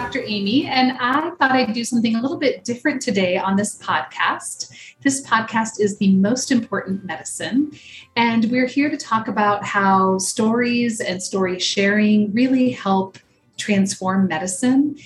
Dr. Amy, and I thought I'd do something a little bit different today on this podcast. This podcast is the most important medicine, and we're here to talk about how stories and story sharing really help transform medicine.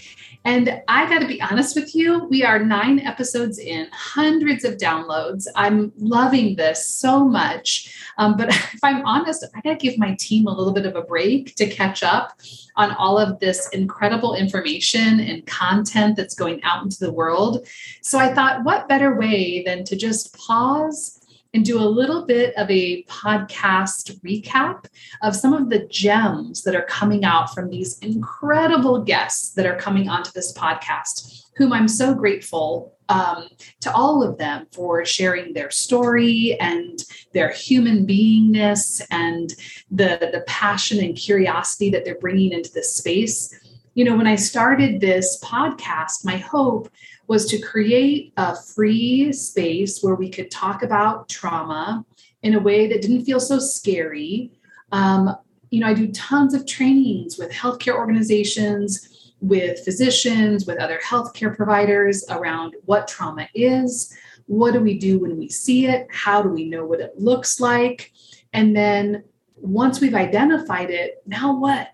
And I got to be honest with you, we are nine episodes in, hundreds of downloads. I'm loving this so much. Um, but if I'm honest, I got to give my team a little bit of a break to catch up on all of this incredible information and content that's going out into the world. So I thought, what better way than to just pause and do a little bit of a podcast recap of some of the gems that are coming out from these incredible guests that are coming onto this podcast, whom I'm so grateful um, to all of them for sharing their story and their human beingness and the, the passion and curiosity that they're bringing into this space. You know, when I started this podcast, my hope was to create a free space where we could talk about trauma in a way that didn't feel so scary. Um, you know, I do tons of trainings with healthcare organizations, with physicians, with other healthcare providers around what trauma is, what do we do when we see it, how do we know what it looks like, and then once we've identified it, now what?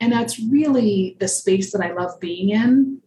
And that's really the space that I love being in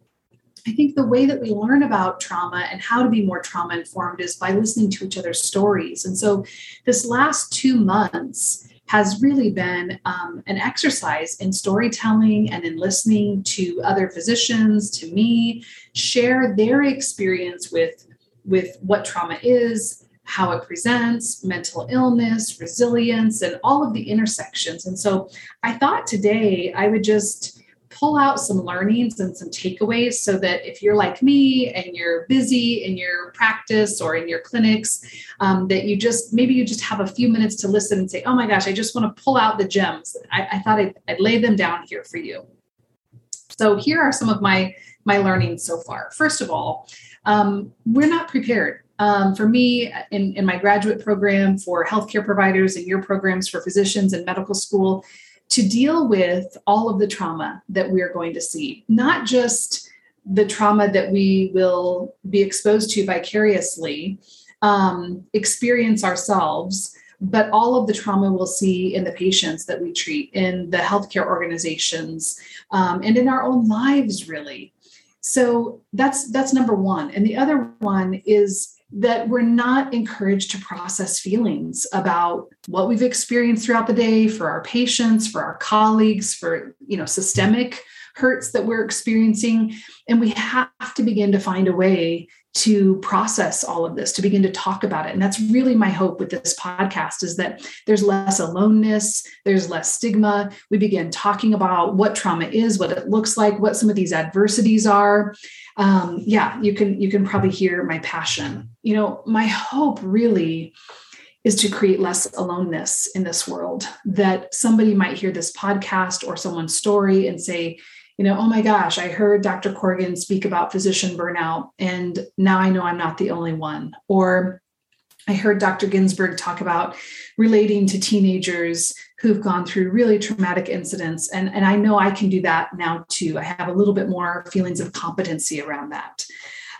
I think the way that we learn about trauma and how to be more trauma informed is by listening to each other's stories. And so, this last two months has really been um, an exercise in storytelling and in listening to other physicians, to me, share their experience with, with what trauma is, how it presents, mental illness, resilience, and all of the intersections. And so, I thought today I would just pull out some learnings and some takeaways so that if you're like me and you're busy in your practice or in your clinics, um, that you just maybe you just have a few minutes to listen and say, oh my gosh, I just want to pull out the gems. I, I thought I'd, I'd lay them down here for you. So here are some of my my learnings so far. First of all, um, we're not prepared. Um, for me, in, in my graduate program for healthcare providers and your programs for physicians and medical school, to deal with all of the trauma that we're going to see, not just the trauma that we will be exposed to vicariously, um, experience ourselves, but all of the trauma we'll see in the patients that we treat, in the healthcare organizations, um, and in our own lives, really. So that's that's number one. And the other one is that we're not encouraged to process feelings about what we've experienced throughout the day for our patients for our colleagues for you know systemic hurts that we're experiencing. And we have to begin to find a way to process all of this to begin to talk about it. And that's really my hope with this podcast is that there's less aloneness there's less stigma. We begin talking about what trauma is what it looks like what some of these adversities are. Um, yeah you can you can probably hear my passion you know my hope really is to create less aloneness in this world that somebody might hear this podcast or someone's story and say you know, oh my gosh, I heard Dr. Corrigan speak about physician burnout, and now I know I'm not the only one. Or I heard Dr. Ginsburg talk about relating to teenagers who've gone through really traumatic incidents. And, and I know I can do that now too. I have a little bit more feelings of competency around that.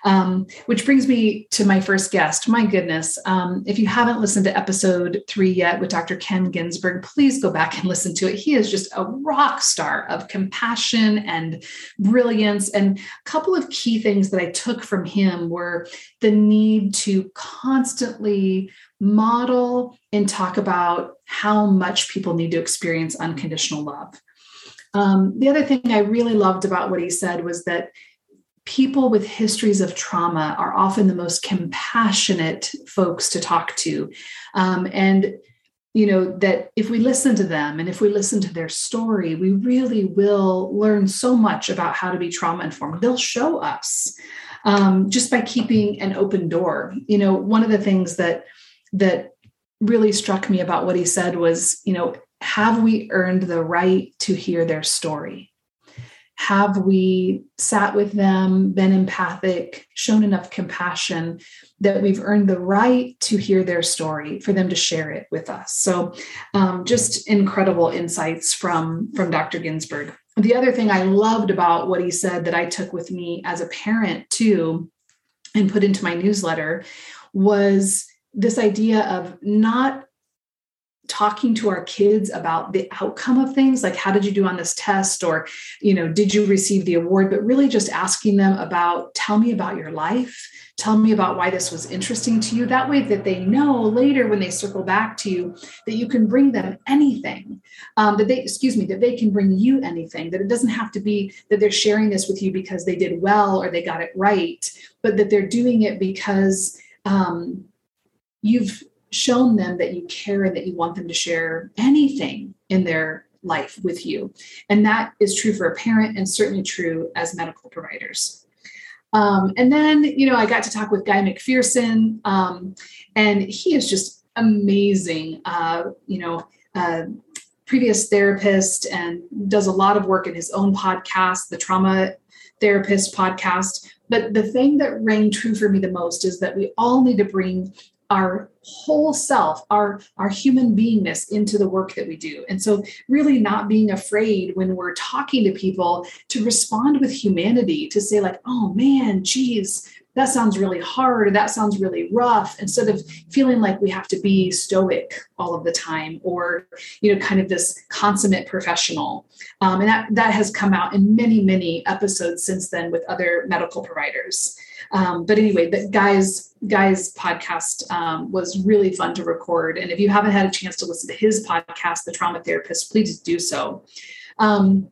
Um, which brings me to my first guest. My goodness, um, if you haven't listened to episode three yet with Dr. Ken Ginsburg, please go back and listen to it. He is just a rock star of compassion and brilliance. And a couple of key things that I took from him were the need to constantly model and talk about how much people need to experience unconditional love. Um, the other thing I really loved about what he said was that people with histories of trauma are often the most compassionate folks to talk to. Um, and you know that if we listen to them and if we listen to their story we really will learn so much about how to be trauma informed they'll show us um, just by keeping an open door. You know one of the things that that really struck me about what he said was you know have we earned the right to hear their story have we sat with them, been empathic, shown enough compassion that we've earned the right to hear their story for them to share it with us? So, um, just incredible insights from from Dr. Ginsburg. the other thing I loved about what he said that I took with me as a parent too and put into my newsletter was this idea of not talking to our kids about the outcome of things like how did you do on this test? Or you know did you receive the award? But really just asking them about tell me about your life. Tell me about why this was interesting to you. That way that they know later when they circle back to you that you can bring them anything um, that they excuse me that they can bring you anything that it doesn't have to be that they're sharing this with you because they did well or they got it right but that they're doing it because um, you've shown them that you care and that you want them to share anything in their life with you. And that is true for a parent and certainly true as medical providers. Um, and then, you know, I got to talk with Guy Macpherson, um, and he is just amazing. Uh, you know, uh, previous therapist and does a lot of work in his own podcast, the Trauma Therapist podcast. But the thing that rang true for me the most is that we all need to bring our whole self our our human beingness into the work that we do. And so really not being afraid when we're talking to people to respond with humanity to say like oh man geez that sounds really hard. That sounds really rough instead of feeling like we have to be stoic all of the time or you know kind of this consummate professional. Um, and that that has come out in many many episodes since then with other medical providers um, but anyway the guys guys podcast um, was really fun to record and if you haven't had a chance to listen to his podcast the trauma therapist please do so um,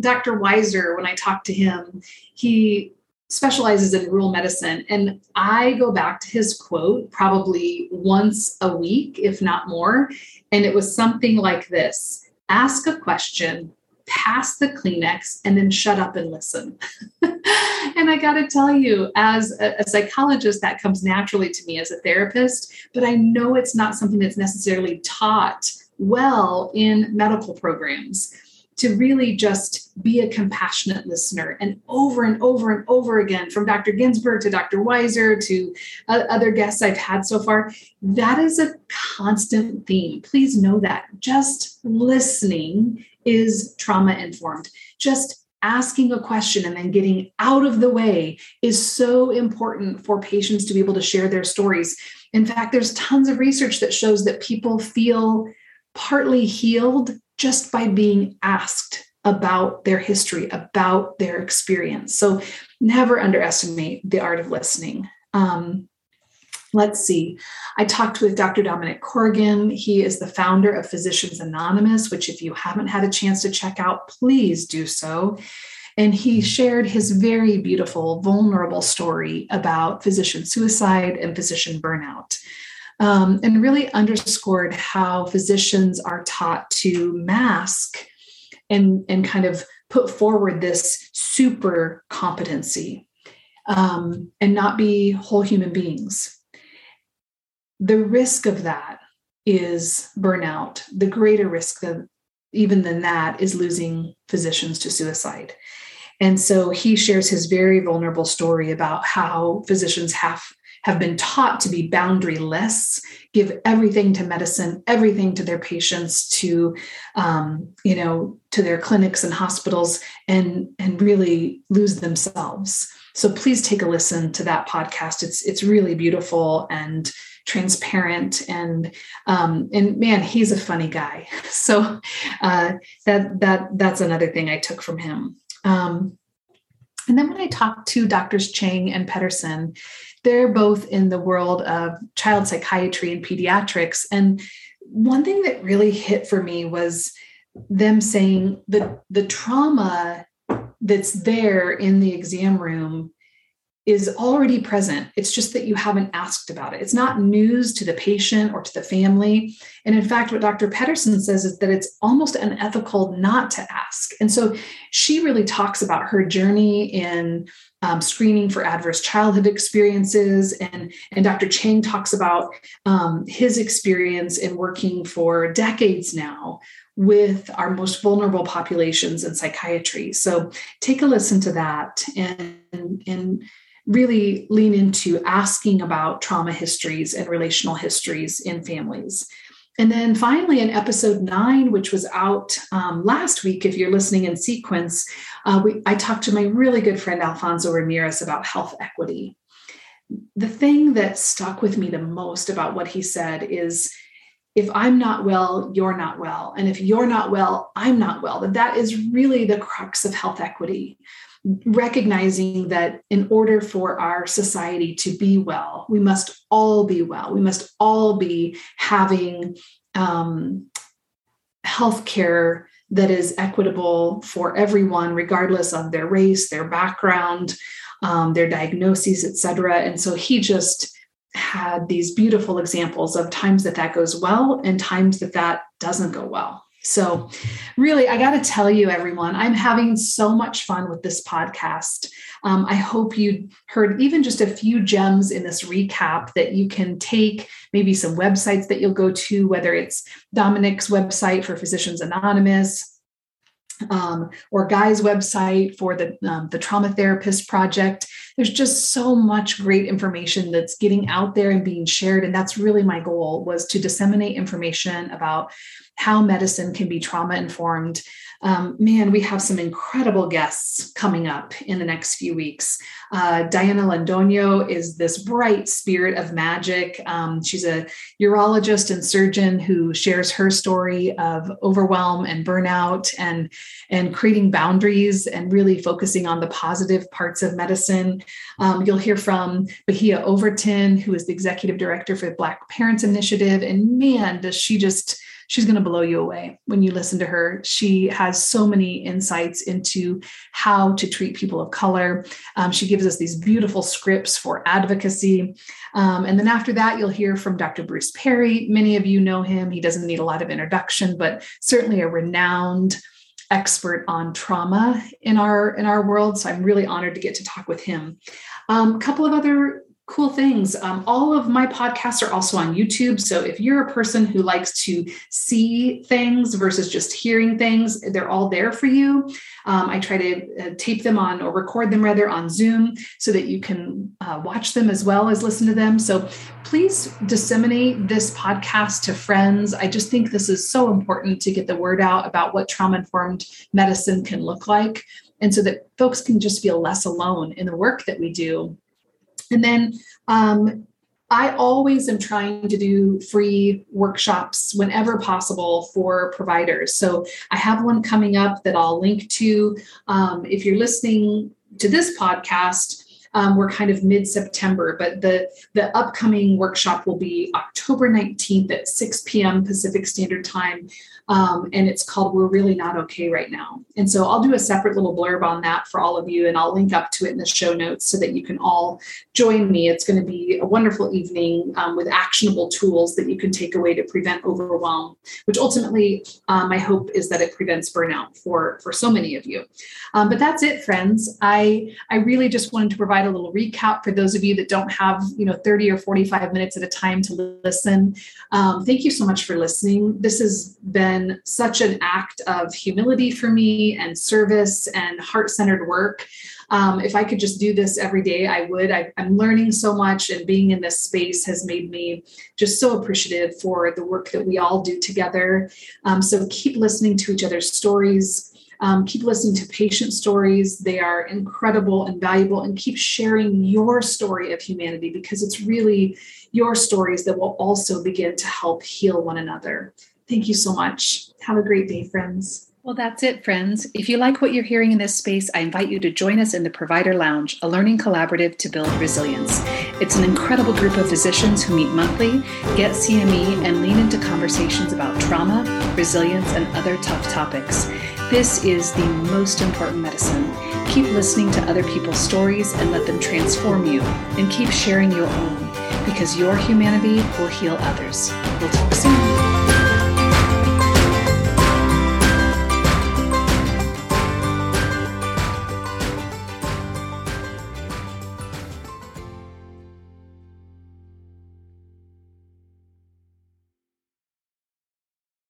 dr weiser when i talked to him he specializes in rural medicine. And I go back to his quote probably once a week, if not more. And it was something like this ask a question, pass the Kleenex, and then shut up and listen. and I got to tell you, as a, a, psychologist, that comes naturally to me as a therapist, but I know it's not something that's necessarily taught well in medical programs to really just be a compassionate listener. And over and over and over again from dr ginsburg to dr weiser to uh, other guests i've had so far that is a constant theme. Please know that. Just listening is trauma informed just asking a question and then getting out of the way is so important for patients to be able to share their stories. In fact there's tons of research that shows that people feel partly healed just by being asked about their history, about their experience. So never underestimate the art of listening. Um, let's see. I talked with Dr. Dominic Corrigan. He is the founder of Physicians Anonymous, which, if you haven't had a chance to check out, please do so. And he shared his very beautiful, vulnerable story about physician suicide and physician burnout um, and really underscored how physicians are taught to mask and, and kind of put forward this super competency um, and not be whole human beings. The risk of that is burnout. The greater risk even than that is losing physicians to suicide. And so he shares his very vulnerable story about how physicians have have been taught to be boundaryless, give everything to medicine, everything to their patients, to um, you know, to their clinics and hospitals, and and really lose themselves. So please take a listen to that podcast. It's it's really beautiful and transparent and um, and man he's a funny guy so uh, that that that's another thing i took from him um, and then when i talked to doctors chang and pedersen they're both in the world of child psychiatry and pediatrics. And one thing that really hit for me was them saying that the trauma that's there in the exam room is already present. It's just that you haven't asked about it. It's not news to the patient or to the family. And in fact, what Dr. Pedersen says is that it's almost unethical not to ask. And so she really talks about her journey in um, screening for adverse childhood experiences. And, and Dr. Chang talks about um, his experience in working for decades now with our most vulnerable populations in psychiatry. So take a listen to that and, and really lean into asking about trauma histories and relational histories in families. and then finally, in episode nine, which was out um, last week, if you're listening in sequence, uh, we, I talked to my really good friend Alfonso Ramirez about health equity. The thing that stuck with me the most about what he said is if I'm not well, you're not well. And if you're not well, I'm not well. That that is really the crux of health equity. Recognizing that in order for our society to be well, we must all be well. We must all be having um, health care that is equitable for everyone, regardless of their race, their background, um, their diagnoses, et cetera. And so he just had these beautiful examples of times that that goes well and times that that doesn't go well. So, really, I got to tell you, everyone, I'm having so much fun with this podcast. Um, I hope you heard even just a few gems in this recap that you can take, maybe some websites that you'll go to, whether it's Dominic's website for Physicians Anonymous, um, or Guy's website for the um, the Trauma Therapist Project. There's just so much great information that's getting out there and being shared, and that's really my goal was to disseminate information about how medicine can be trauma informed um, man, we have some incredible guests coming up in the next few weeks. Uh, Diana Londoño is this bright spirit of magic. Um, she's a urologist and surgeon who shares her story of overwhelm and burnout and, and creating boundaries and really focusing on the positive parts of medicine. Um, you'll hear from Bahia Overton, who is the executive director for the Black Parents Initiative. And man, does she just she's going to blow you away when you listen to her. She has so many insights into how to treat people of color. Um, she gives us these beautiful scripts for advocacy. Um, and then after that, you'll hear from Dr. Bruce Perry. Many of you know him. He doesn't need a lot of introduction, but certainly a renowned expert on trauma in our in our world. So i'm really honored to get to talk with him. A um, couple of other cool things. Um, all of my podcasts are also on YouTube. So if you're a person who likes to see things versus just hearing things, they're all there for you. Um, I try to uh, tape them on or record them rather on Zoom so that you can uh, watch them as well as listen to them. So please disseminate this podcast to friends. I just think this is so important to get the word out about what trauma informed medicine can look like. And so that folks can just feel less alone in the work that we do and then um, I always am trying to do free workshops whenever possible for providers. So I have one coming up that I'll link to. Um, if you're listening to this podcast, um, we're kind of mid-September, but the the upcoming workshop will be October 19th at 6 p.m. Pacific Standard Time. Um, and it's called We're Really Not Okay Right Now. And so I'll do a separate little blurb on that for all of you, and I'll link up to it in the show notes so that you can all join me. It's going to be a wonderful evening um, with actionable tools that you can take away to prevent overwhelm, which ultimately, um, my hope is that it prevents burnout for, for so many of you. Um, but that's it, friends. I, I really just wanted to provide a little recap for those of you that don't have, you know, 30 or 45 minutes at a time to listen. Um, thank you so much for listening. This has been such an act of humility for me and service and heart centered work. Um, if I could just do this every day, I would. I, am learning so much, and being in this space has made me just so appreciative for the work that we all do together. Um, so keep listening to each other's stories. Um, keep listening to patient stories. They are incredible and valuable, and keep sharing your story of humanity because it's really your stories that will also begin to help heal one another. Thank you so much. Have a great day, friends. Well, that's it, friends. If you like what you're hearing in this space, I invite you to join us in the Provider Lounge, a learning collaborative to build resilience. It's an incredible group of physicians who meet monthly, get CME, and lean into conversations about trauma, resilience, and other tough topics. This is the most important medicine. Keep listening to other people's stories and let them transform you, and keep sharing your own because your humanity will heal others. We'll talk soon.